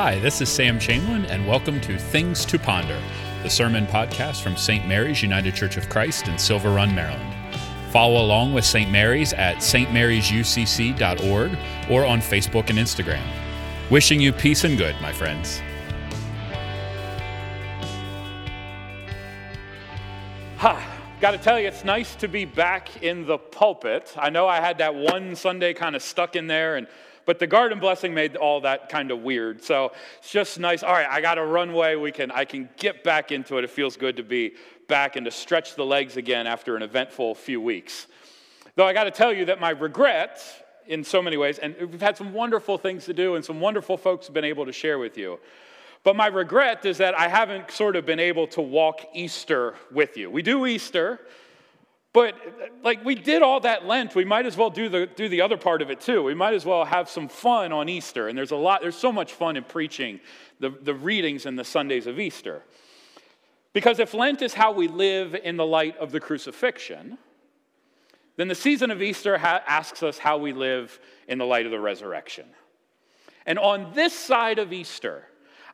Hi, this is Sam Chamberlain, and welcome to Things to Ponder, the sermon podcast from St. Mary's United Church of Christ in Silver Run, Maryland. Follow along with St. Mary's at stmarysucc.org or on Facebook and Instagram. Wishing you peace and good, my friends. Ha! Got to tell you, it's nice to be back in the pulpit. I know I had that one Sunday kind of stuck in there, and but the garden blessing made all that kind of weird. So it's just nice. All right, I got a runway. We can I can get back into it. It feels good to be back and to stretch the legs again after an eventful few weeks. Though I got to tell you that my regret in so many ways, and we've had some wonderful things to do, and some wonderful folks have been able to share with you. But my regret is that I haven't sort of been able to walk Easter with you. We do Easter, but like we did all that Lent, we might as well do the, do the other part of it too. We might as well have some fun on Easter. And there's a lot, there's so much fun in preaching the, the readings and the Sundays of Easter. Because if Lent is how we live in the light of the crucifixion, then the season of Easter ha- asks us how we live in the light of the resurrection. And on this side of Easter,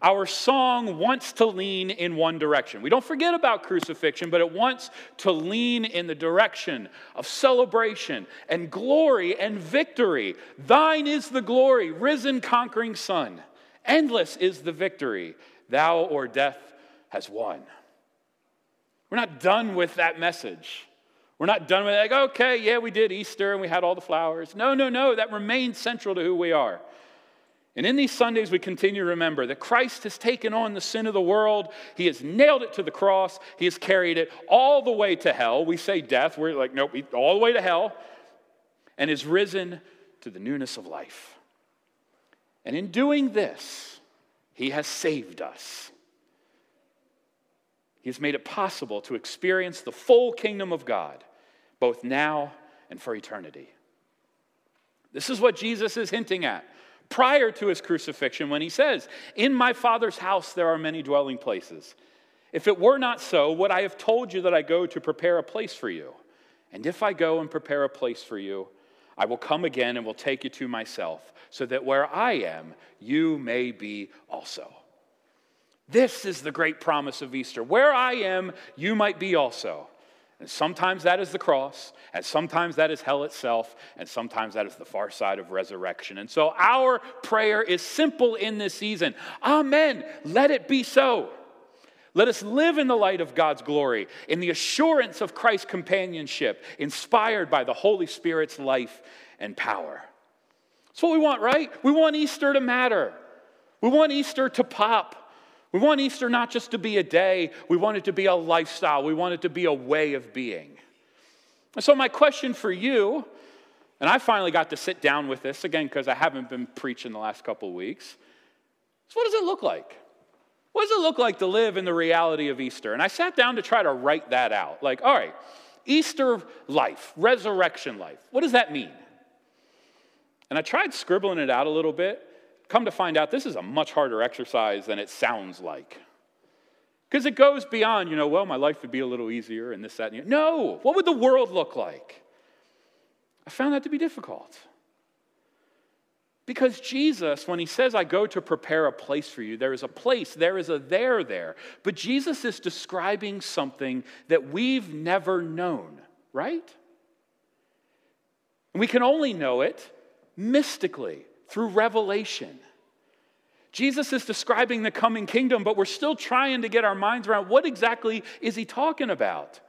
our song wants to lean in one direction. We don't forget about crucifixion, but it wants to lean in the direction of celebration and glory and victory. Thine is the glory, risen, conquering Son. Endless is the victory. Thou or death has won. We're not done with that message. We're not done with it like, okay, yeah, we did Easter and we had all the flowers. No, no, no, that remains central to who we are. And in these Sundays, we continue to remember that Christ has taken on the sin of the world. He has nailed it to the cross. He has carried it all the way to hell. We say death, we're like, nope, all the way to hell, and is risen to the newness of life. And in doing this, He has saved us. He has made it possible to experience the full kingdom of God, both now and for eternity. This is what Jesus is hinting at prior to his crucifixion when he says, In my Father's house there are many dwelling places. If it were not so, would I have told you that I go to prepare a place for you? And if I go and prepare a place for you, I will come again and will take you to myself, so that where I am, you may be also. This is the great promise of Easter. Where I am, you might be also. And sometimes that is the cross, and sometimes that is hell itself, and sometimes that is the far side of resurrection. And so our prayer is simple in this season Amen. Let it be so. Let us live in the light of God's glory, in the assurance of Christ's companionship, inspired by the Holy Spirit's life and power. That's what we want, right? We want Easter to matter. We want Easter to pop. We want Easter not just to be a day, we want it to be a lifestyle. We want it to be a way of being. And so, my question for you, and I finally got to sit down with this again because I haven't been preaching the last couple of weeks, is what does it look like? What does it look like to live in the reality of Easter? And I sat down to try to write that out. Like, all right, Easter life, resurrection life, what does that mean? And I tried scribbling it out a little bit come to find out this is a much harder exercise than it sounds like. Because it goes beyond, you know, well, my life would be a little easier and this, that, and the No, what would the world look like? I found that to be difficult. Because Jesus, when he says, I go to prepare a place for you, there is a place, there is a there there. But Jesus is describing something that we've never known, right? And we can only know it mystically through revelation. Jesus is describing the coming kingdom, but we're still trying to get our minds around what exactly is he talking about?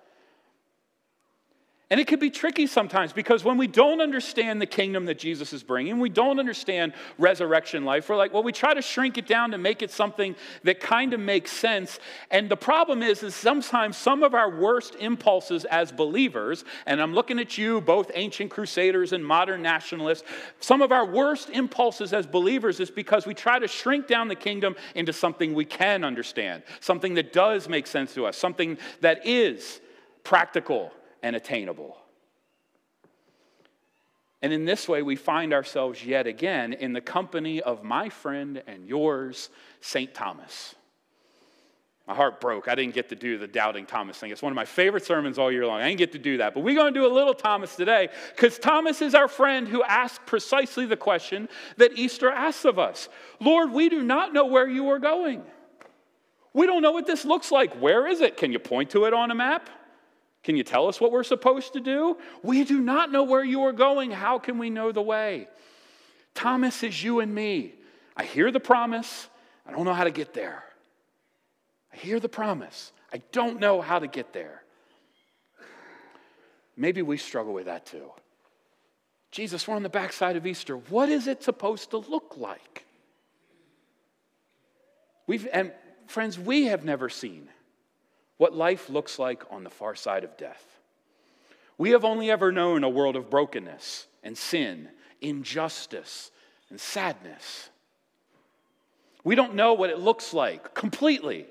And it can be tricky sometimes because when we don't understand the kingdom that Jesus is bringing, we don't understand resurrection life, we're like, well, we try to shrink it down to make it something that kind of makes sense. And the problem is, is sometimes some of our worst impulses as believers, and I'm looking at you, both ancient crusaders and modern nationalists, some of our worst impulses as believers is because we try to shrink down the kingdom into something we can understand, something that does make sense to us, something that is practical and attainable. And in this way, we find ourselves yet again in the company of my friend and yours, St. Thomas. My heart broke. I didn't get to do the doubting Thomas thing. It's one of my favorite sermons all year long. I didn't get to do that. But we're going to do a little Thomas today because Thomas is our friend who asked precisely the question that Easter asks of us Lord, we do not know where you are going. We don't know what this looks like. Where is it? Can you point to it on a map? Can you tell us what we're supposed to do? We do not know where you are going. How can we know the way? Thomas is you and me. I hear the promise. I don't know how to get there. I hear the promise. I don't know how to get there. Maybe we struggle with that too. Jesus, we're on the backside of Easter. What is it supposed to look like? We've, and friends, we have never seen what life looks like on the far side of death. We have only ever known a world of brokenness and sin, injustice and sadness. We don't know what it looks like completely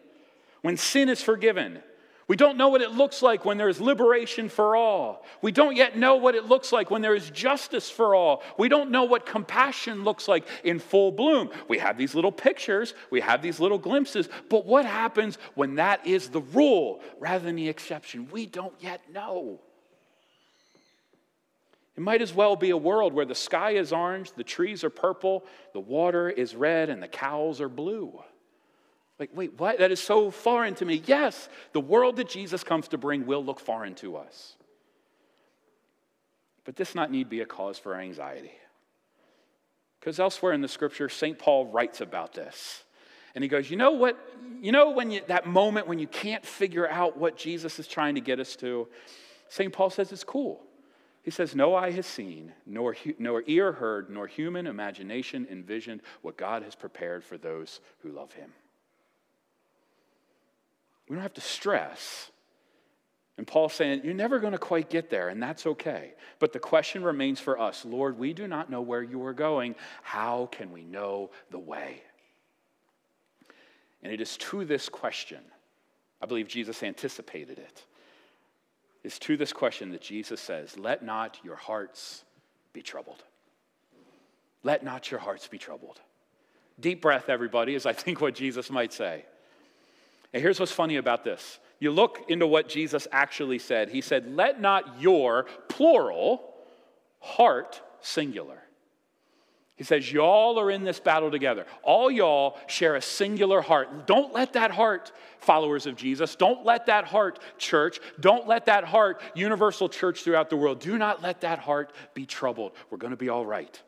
when sin is forgiven. We don't know what it looks like when there is liberation for all. We don't yet know what it looks like when there is justice for all. We don't know what compassion looks like in full bloom. We have these little pictures, we have these little glimpses, but what happens when that is the rule rather than the exception? We don't yet know. It might as well be a world where the sky is orange, the trees are purple, the water is red, and the cows are blue. Like, wait, what? That is so foreign to me. Yes, the world that Jesus comes to bring will look foreign to us. But this not need be a cause for anxiety. Because elsewhere in the scripture, St. Paul writes about this. And he goes, You know what? You know, when you, that moment when you can't figure out what Jesus is trying to get us to, St. Paul says it's cool. He says, No eye has seen, nor, nor ear heard, nor human imagination envisioned what God has prepared for those who love him. We don't have to stress. And Paul's saying, You're never going to quite get there, and that's okay. But the question remains for us Lord, we do not know where you are going. How can we know the way? And it is to this question, I believe Jesus anticipated it. It's to this question that Jesus says, Let not your hearts be troubled. Let not your hearts be troubled. Deep breath, everybody, is I think what Jesus might say. And here's what's funny about this you look into what Jesus actually said. He said, Let not your, plural, heart, singular. He says, Y'all are in this battle together. All y'all share a singular heart. Don't let that heart, followers of Jesus, don't let that heart, church, don't let that heart, universal church throughout the world, do not let that heart be troubled. We're going to be all right.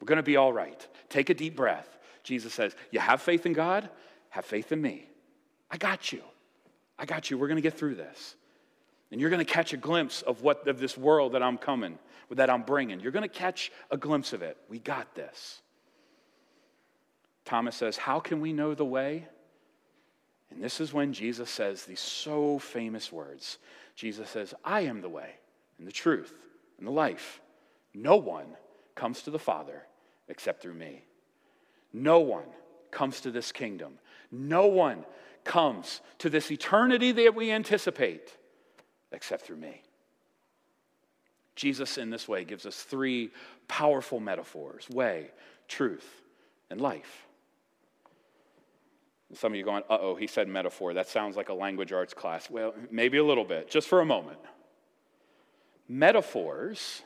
We're going to be all right. Take a deep breath. Jesus says, You have faith in God? Have faith in me. I got you. I got you. We're going to get through this. And you're going to catch a glimpse of what of this world that I'm coming that I'm bringing. You're going to catch a glimpse of it. We got this. Thomas says, How can we know the way? And this is when Jesus says these so famous words. Jesus says, I am the way and the truth and the life. No one comes to the Father except through me. No one comes to this kingdom. No one comes to this eternity that we anticipate except through me. Jesus, in this way, gives us three powerful metaphors way, truth, and life. some of you going, uh oh, he said metaphor. That sounds like a language arts class. Well, maybe a little bit, just for a moment. Metaphors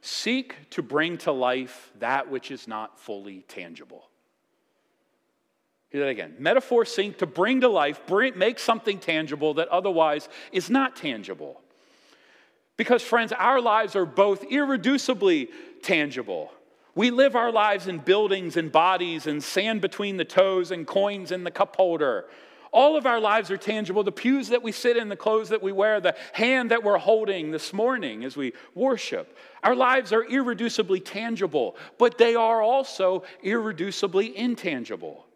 seek to bring to life that which is not fully tangible. Hear that again. Metaphors seek to bring to life, bring, make something tangible that otherwise is not tangible. Because, friends, our lives are both irreducibly tangible. We live our lives in buildings and bodies and sand between the toes and coins in the cup holder. All of our lives are tangible. The pews that we sit in, the clothes that we wear, the hand that we're holding this morning as we worship. Our lives are irreducibly tangible, but they are also irreducibly intangible.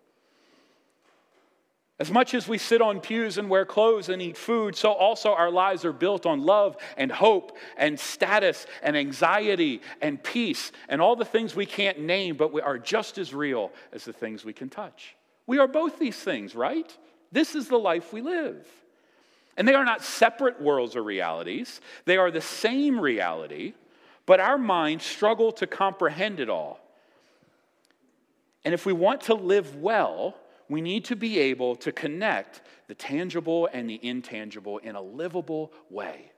As much as we sit on pews and wear clothes and eat food, so also our lives are built on love and hope and status and anxiety and peace and all the things we can't name, but we are just as real as the things we can touch. We are both these things, right? This is the life we live. And they are not separate worlds or realities, they are the same reality, but our minds struggle to comprehend it all. And if we want to live well, we need to be able to connect the tangible and the intangible in a livable way.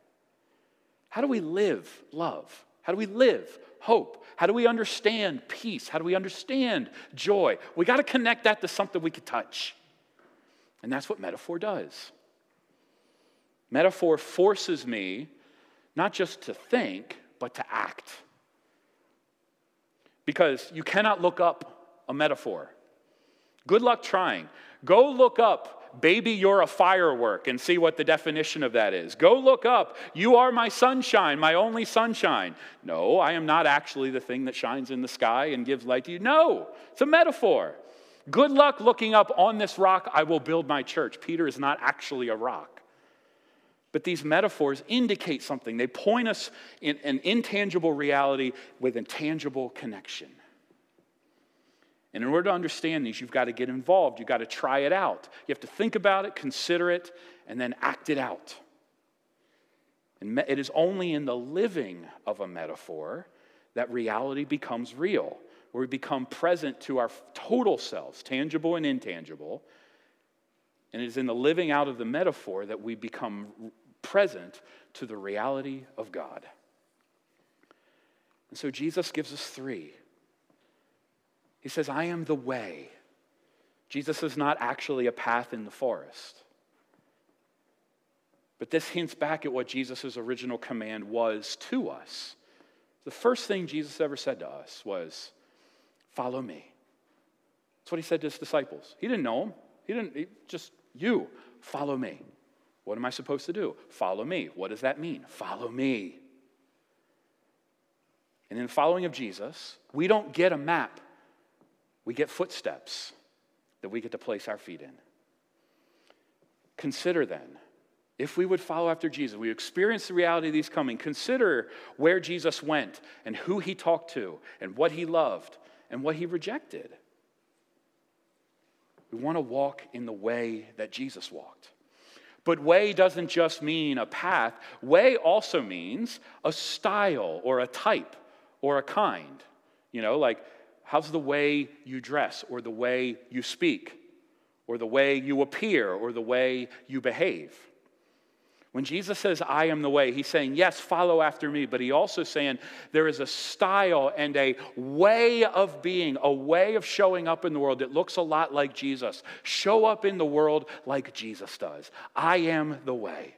How do we live love? How do we live hope? How do we understand peace? How do we understand joy? We got to connect that to something we could touch. And that's what metaphor does. Metaphor forces me not just to think, but to act. Because you cannot look up a metaphor. Good luck trying. Go look up baby, you're a firework, and see what the definition of that is. Go look up, you are my sunshine, my only sunshine. No, I am not actually the thing that shines in the sky and gives light to you. No, it's a metaphor. Good luck looking up on this rock, I will build my church. Peter is not actually a rock. But these metaphors indicate something. They point us in an intangible reality with a tangible connection. And in order to understand these, you've got to get involved. You've got to try it out. You have to think about it, consider it, and then act it out. And it is only in the living of a metaphor that reality becomes real, where we become present to our total selves, tangible and intangible. And it is in the living out of the metaphor that we become present to the reality of God. And so Jesus gives us three he says, I am the way. Jesus is not actually a path in the forest. But this hints back at what Jesus' original command was to us. The first thing Jesus ever said to us was, Follow me. That's what he said to his disciples. He didn't know them. He didn't, he, just you, follow me. What am I supposed to do? Follow me. What does that mean? Follow me. And in following of Jesus, we don't get a map we get footsteps that we get to place our feet in. Consider then, if we would follow after Jesus, we experience the reality of these coming, consider where Jesus went and who he talked to and what he loved and what he rejected. We want to walk in the way that Jesus walked. But way doesn't just mean a path, way also means a style or a type or a kind. You know, like How's the way you dress, or the way you speak, or the way you appear, or the way you behave? When Jesus says, I am the way, he's saying, yes, follow after me, but he also saying there is a style and a way of being, a way of showing up in the world that looks a lot like Jesus. Show up in the world like Jesus does. I am the way.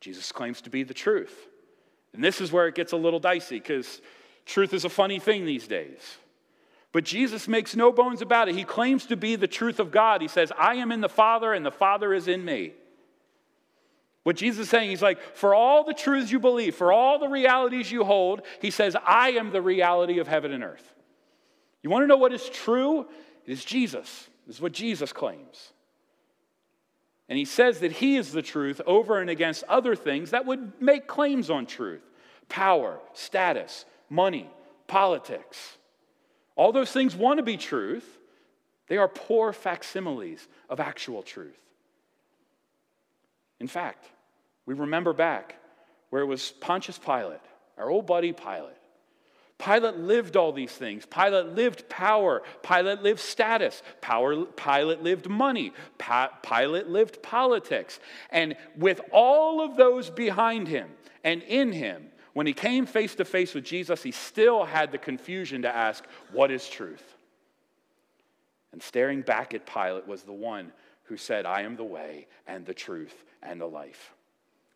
Jesus claims to be the truth. And this is where it gets a little dicey because Truth is a funny thing these days. But Jesus makes no bones about it. He claims to be the truth of God. He says, I am in the Father, and the Father is in me. What Jesus is saying, he's like, for all the truths you believe, for all the realities you hold, he says, I am the reality of heaven and earth. You want to know what is true? It is Jesus. This is what Jesus claims. And he says that he is the truth over and against other things that would make claims on truth power, status, money, politics. All those things want to be truth. They are poor facsimiles of actual truth. In fact, we remember back where it was Pontius Pilate, our old buddy Pilate. Pilate lived all these things. Pilate lived power. Pilate lived status. Power, Pilate lived money. Pa- Pilate lived politics. And with all of those behind him and in him, when he came face to face with Jesus, he still had the confusion to ask, What is truth? And staring back at Pilate was the one who said, I am the way and the truth and the life.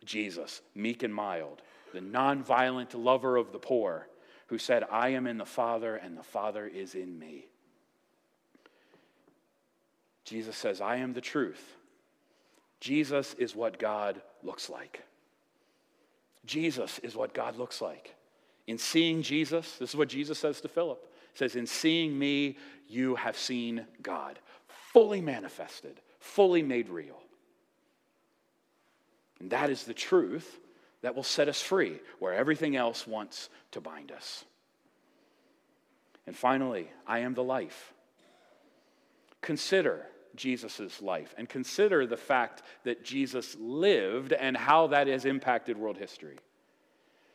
Jesus, meek and mild, the nonviolent lover of the poor, who said, I am in the Father and the Father is in me. Jesus says, I am the truth. Jesus is what God looks like. Jesus is what God looks like. In seeing Jesus, this is what Jesus says to Philip. He says, In seeing me, you have seen God, fully manifested, fully made real. And that is the truth that will set us free where everything else wants to bind us. And finally, I am the life. Consider Jesus' life and consider the fact that Jesus lived and how that has impacted world history.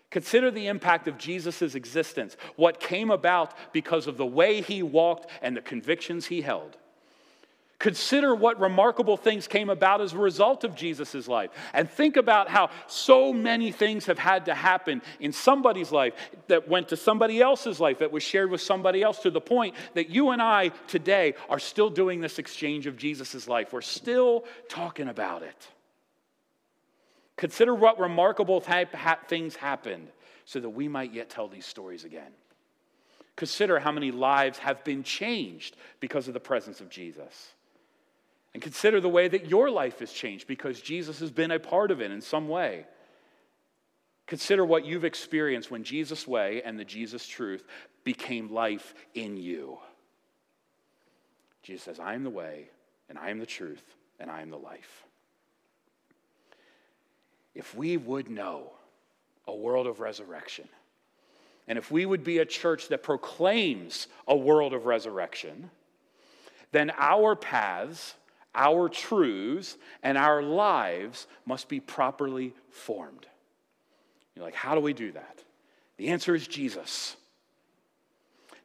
Consider the impact of Jesus' existence, what came about because of the way he walked and the convictions he held. Consider what remarkable things came about as a result of Jesus' life. And think about how so many things have had to happen in somebody's life that went to somebody else's life, that was shared with somebody else, to the point that you and I today are still doing this exchange of Jesus' life. We're still talking about it. Consider what remarkable things happened so that we might yet tell these stories again. Consider how many lives have been changed because of the presence of Jesus. And consider the way that your life has changed because Jesus has been a part of it in some way. Consider what you've experienced when Jesus' way and the Jesus truth became life in you. Jesus says, I am the way, and I am the truth, and I am the life. If we would know a world of resurrection, and if we would be a church that proclaims a world of resurrection, then our paths our truths and our lives must be properly formed. You're like, how do we do that? The answer is Jesus.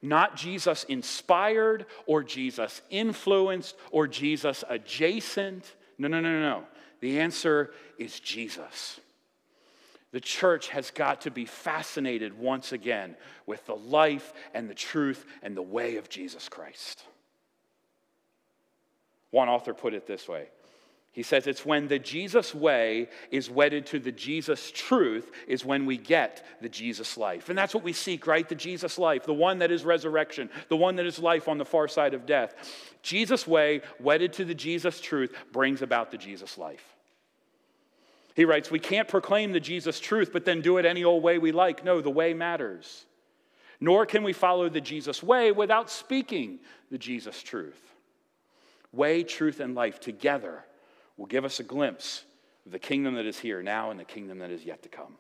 Not Jesus inspired or Jesus influenced or Jesus adjacent. No, no, no, no, no. The answer is Jesus. The church has got to be fascinated once again with the life and the truth and the way of Jesus Christ. One author put it this way he says it's when the Jesus way is wedded to the Jesus truth, is when we get the Jesus life. And that's what we seek, right? The Jesus life, the one that is resurrection, the one that is life on the far side of death. Jesus way, wedded to the Jesus truth, brings about the Jesus life. He writes, We can't proclaim the Jesus truth, but then do it any old way we like. No, the way matters. Nor can we follow the Jesus way without speaking the Jesus truth way, truth, and life together will give us a glimpse of the kingdom that is here now and the kingdom that is yet to come.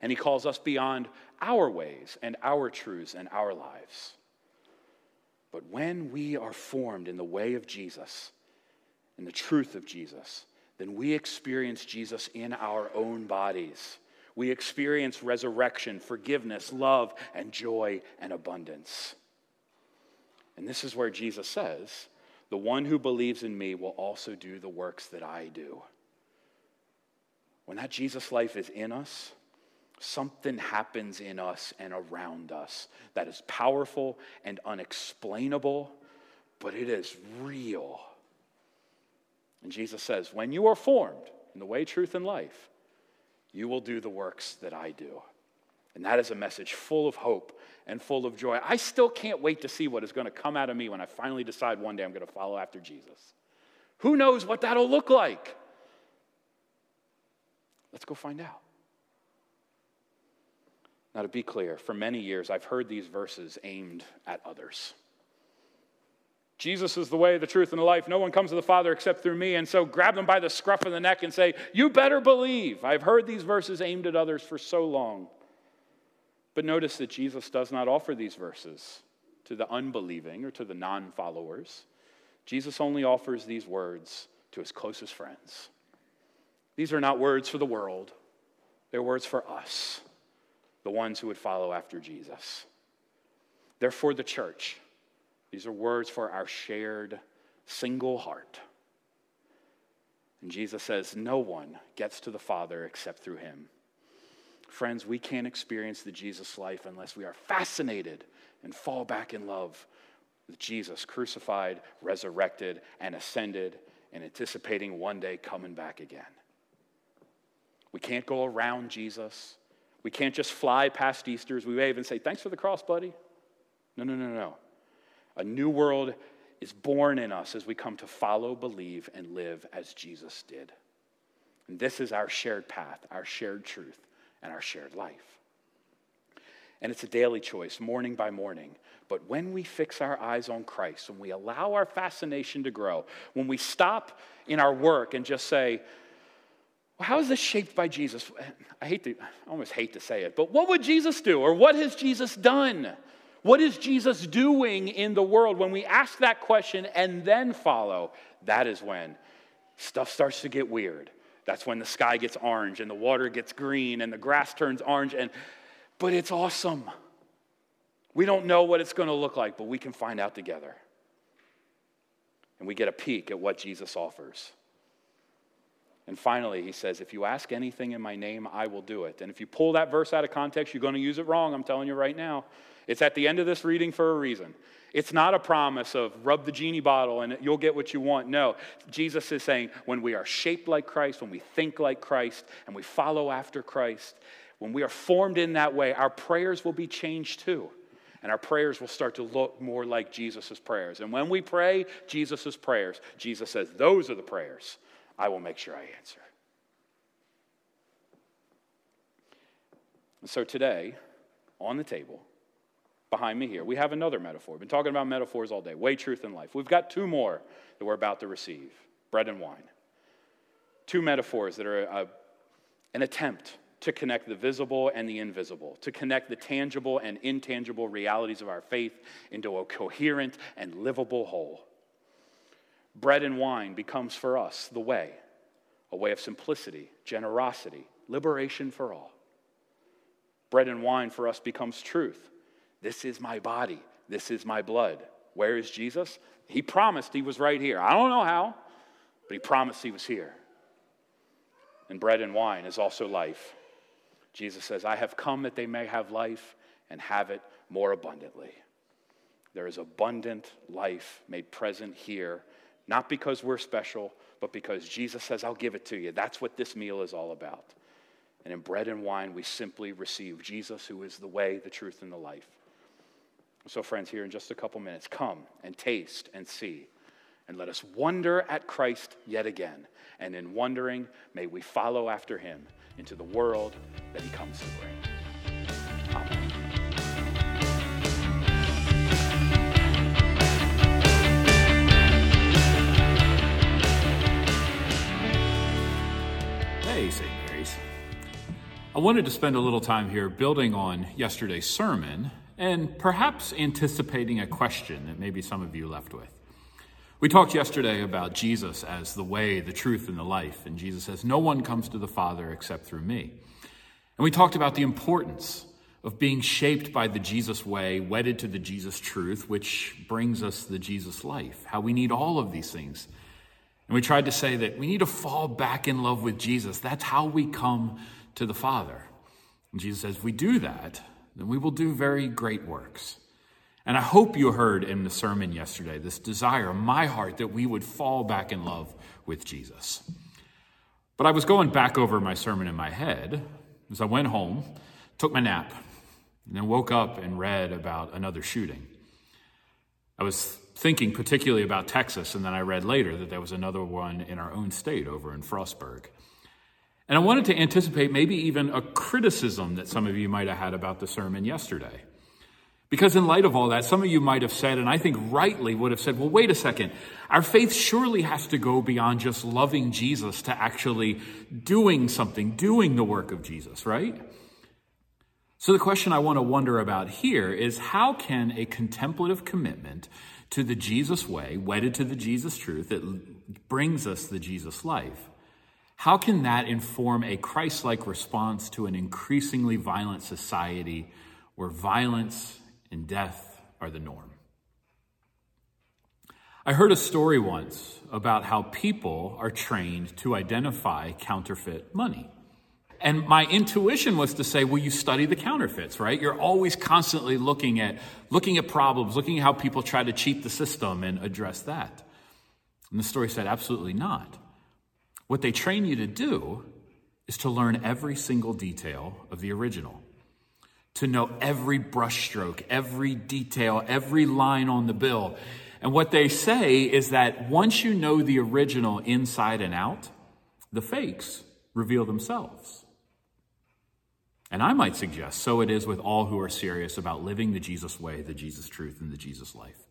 And he calls us beyond our ways and our truths and our lives. But when we are formed in the way of Jesus, in the truth of Jesus, then we experience Jesus in our own bodies. We experience resurrection, forgiveness, love, and joy and abundance. And this is where Jesus says, The one who believes in me will also do the works that I do. When that Jesus life is in us, something happens in us and around us that is powerful and unexplainable, but it is real. And Jesus says, When you are formed in the way, truth, and life, you will do the works that I do. And that is a message full of hope and full of joy. I still can't wait to see what is going to come out of me when I finally decide one day I'm going to follow after Jesus. Who knows what that'll look like? Let's go find out. Now, to be clear, for many years I've heard these verses aimed at others. Jesus is the way, the truth, and the life. No one comes to the Father except through me. And so grab them by the scruff of the neck and say, You better believe. I've heard these verses aimed at others for so long. But notice that Jesus does not offer these verses to the unbelieving or to the non followers. Jesus only offers these words to his closest friends. These are not words for the world, they're words for us, the ones who would follow after Jesus. They're for the church. These are words for our shared single heart. And Jesus says, No one gets to the Father except through him. Friends, we can't experience the Jesus life unless we are fascinated and fall back in love with Jesus, crucified, resurrected, and ascended, and anticipating one day coming back again. We can't go around Jesus. We can't just fly past Easter's. We wave and say, Thanks for the cross, buddy. No, no, no, no. A new world is born in us as we come to follow, believe, and live as Jesus did. And this is our shared path, our shared truth and our shared life. And it's a daily choice, morning by morning. But when we fix our eyes on Christ, when we allow our fascination to grow, when we stop in our work and just say, well, how is this shaped by Jesus? I hate to, I almost hate to say it, but what would Jesus do? Or what has Jesus done? What is Jesus doing in the world? When we ask that question and then follow, that is when stuff starts to get weird That's when the sky gets orange and the water gets green and the grass turns orange and but it's awesome. We don't know what it's going to look like, but we can find out together. And we get a peek at what Jesus offers. And finally, he says, If you ask anything in my name, I will do it. And if you pull that verse out of context, you're going to use it wrong. I'm telling you right now. It's at the end of this reading for a reason. It's not a promise of rub the genie bottle and you'll get what you want. No, Jesus is saying when we are shaped like Christ, when we think like Christ, and we follow after Christ, when we are formed in that way, our prayers will be changed too. And our prayers will start to look more like Jesus' prayers. And when we pray Jesus' prayers, Jesus says, Those are the prayers I will make sure I answer. And so today, on the table, behind me here, we have another metaphor. We've been talking about metaphors all day way, truth, and life. We've got two more that we're about to receive bread and wine. Two metaphors that are a, an attempt to connect the visible and the invisible, to connect the tangible and intangible realities of our faith into a coherent and livable whole. Bread and wine becomes for us the way, a way of simplicity, generosity, liberation for all. Bread and wine for us becomes truth. This is my body, this is my blood. Where is Jesus? He promised he was right here. I don't know how, but he promised he was here. And bread and wine is also life. Jesus says, I have come that they may have life and have it more abundantly. There is abundant life made present here not because we're special, but because Jesus says, I'll give it to you. That's what this meal is all about. And in bread and wine, we simply receive Jesus, who is the way, the truth, and the life. So, friends, here in just a couple minutes, come and taste and see. And let us wonder at Christ yet again. And in wondering, may we follow after him into the world that he comes to bring. Amen. St. Mary's. I wanted to spend a little time here building on yesterday's sermon and perhaps anticipating a question that maybe some of you left with. We talked yesterday about Jesus as the way, the truth, and the life, and Jesus says, No one comes to the Father except through me. And we talked about the importance of being shaped by the Jesus way, wedded to the Jesus truth, which brings us the Jesus life, how we need all of these things and we tried to say that we need to fall back in love with Jesus. That's how we come to the Father. And Jesus says, if we do that, then we will do very great works. And I hope you heard in the sermon yesterday this desire my heart that we would fall back in love with Jesus. But I was going back over my sermon in my head as I went home, took my nap, and then woke up and read about another shooting. I was thinking particularly about Texas, and then I read later that there was another one in our own state over in Frostburg. And I wanted to anticipate maybe even a criticism that some of you might have had about the sermon yesterday. Because, in light of all that, some of you might have said, and I think rightly would have said, well, wait a second. Our faith surely has to go beyond just loving Jesus to actually doing something, doing the work of Jesus, right? So, the question I want to wonder about here is how can a contemplative commitment to the Jesus way, wedded to the Jesus truth that brings us the Jesus life, how can that inform a Christ like response to an increasingly violent society where violence and death are the norm? I heard a story once about how people are trained to identify counterfeit money. And my intuition was to say, well, you study the counterfeits, right? You're always constantly looking at, looking at problems, looking at how people try to cheat the system and address that. And the story said, absolutely not. What they train you to do is to learn every single detail of the original, to know every brushstroke, every detail, every line on the bill. And what they say is that once you know the original inside and out, the fakes reveal themselves. And I might suggest so it is with all who are serious about living the Jesus way, the Jesus truth, and the Jesus life.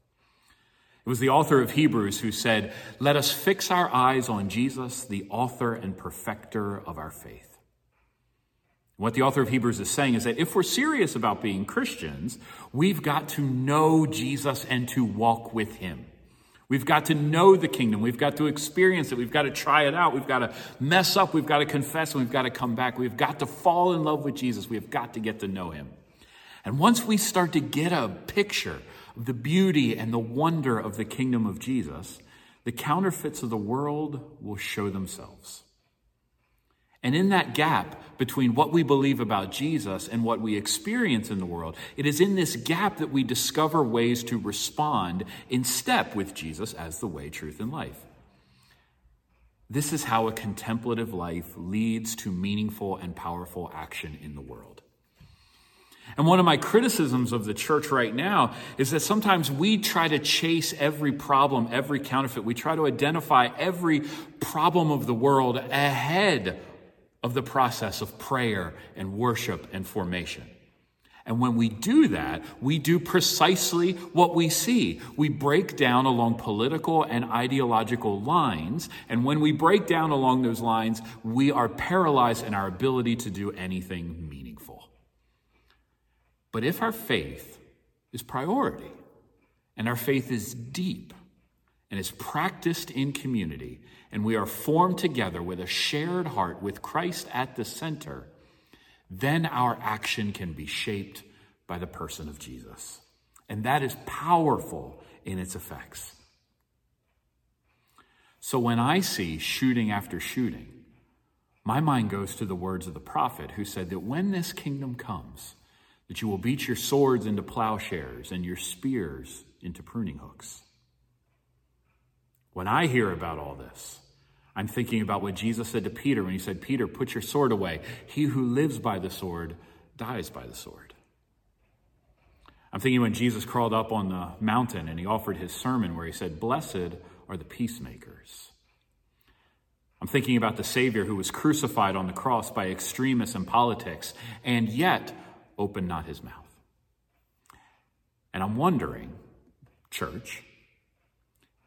It was the author of Hebrews who said, Let us fix our eyes on Jesus, the author and perfecter of our faith. What the author of Hebrews is saying is that if we're serious about being Christians, we've got to know Jesus and to walk with him. We've got to know the kingdom. We've got to experience it. We've got to try it out. We've got to mess up. We've got to confess and we've got to come back. We've got to fall in love with Jesus. We've got to get to know him. And once we start to get a picture the beauty and the wonder of the kingdom of Jesus, the counterfeits of the world will show themselves. And in that gap between what we believe about Jesus and what we experience in the world, it is in this gap that we discover ways to respond in step with Jesus as the way, truth, and life. This is how a contemplative life leads to meaningful and powerful action in the world. And one of my criticisms of the church right now is that sometimes we try to chase every problem, every counterfeit. We try to identify every problem of the world ahead of the process of prayer and worship and formation. And when we do that, we do precisely what we see. We break down along political and ideological lines. And when we break down along those lines, we are paralyzed in our ability to do anything meaningful. But if our faith is priority and our faith is deep and is practiced in community, and we are formed together with a shared heart with Christ at the center, then our action can be shaped by the person of Jesus. And that is powerful in its effects. So when I see shooting after shooting, my mind goes to the words of the prophet who said that when this kingdom comes, that you will beat your swords into plowshares and your spears into pruning hooks. When I hear about all this, I'm thinking about what Jesus said to Peter when he said, Peter, put your sword away. He who lives by the sword dies by the sword. I'm thinking when Jesus crawled up on the mountain and he offered his sermon where he said, Blessed are the peacemakers. I'm thinking about the Savior who was crucified on the cross by extremists and politics and yet opened not his mouth. And I'm wondering, church,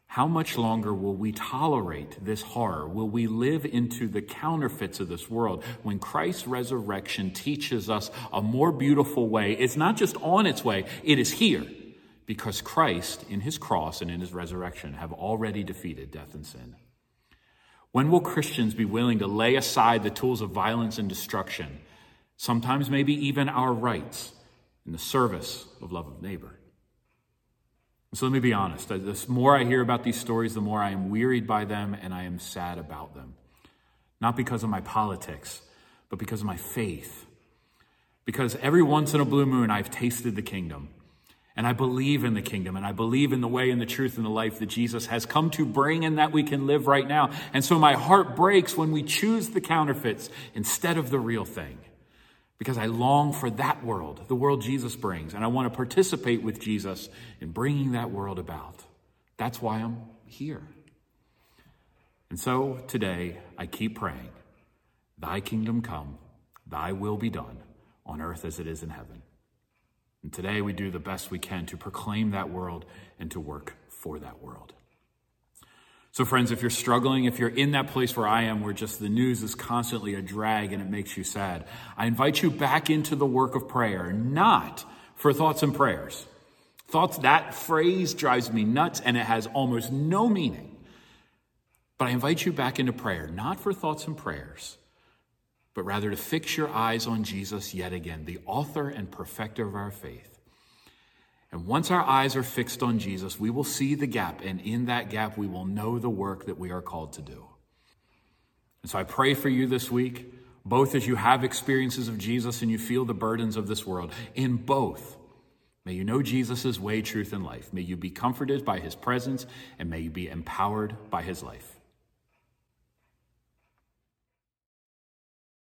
how much longer will we tolerate this horror? Will we live into the counterfeits of this world when Christ's resurrection teaches us a more beautiful way? It's not just on its way, it is here because Christ, in his cross and in his resurrection, have already defeated death and sin. When will Christians be willing to lay aside the tools of violence and destruction, sometimes maybe even our rights, in the service of love of neighbor? So let me be honest. The more I hear about these stories, the more I am wearied by them and I am sad about them. Not because of my politics, but because of my faith. Because every once in a blue moon, I've tasted the kingdom. And I believe in the kingdom, and I believe in the way and the truth and the life that Jesus has come to bring and that we can live right now. And so my heart breaks when we choose the counterfeits instead of the real thing because I long for that world, the world Jesus brings, and I want to participate with Jesus in bringing that world about. That's why I'm here. And so today, I keep praying, Thy kingdom come, Thy will be done on earth as it is in heaven. And today, we do the best we can to proclaim that world and to work for that world. So, friends, if you're struggling, if you're in that place where I am, where just the news is constantly a drag and it makes you sad, I invite you back into the work of prayer, not for thoughts and prayers. Thoughts, that phrase drives me nuts and it has almost no meaning. But I invite you back into prayer, not for thoughts and prayers, but rather to fix your eyes on Jesus yet again, the author and perfecter of our faith and once our eyes are fixed on Jesus, we will see the gap, and in that gap, we will know the work that we are called to do. And so I pray for you this week, both as you have experiences of Jesus and you feel the burdens of this world. In both, may you know Jesus' way, truth, and life. May you be comforted by his presence, and may you be empowered by his life.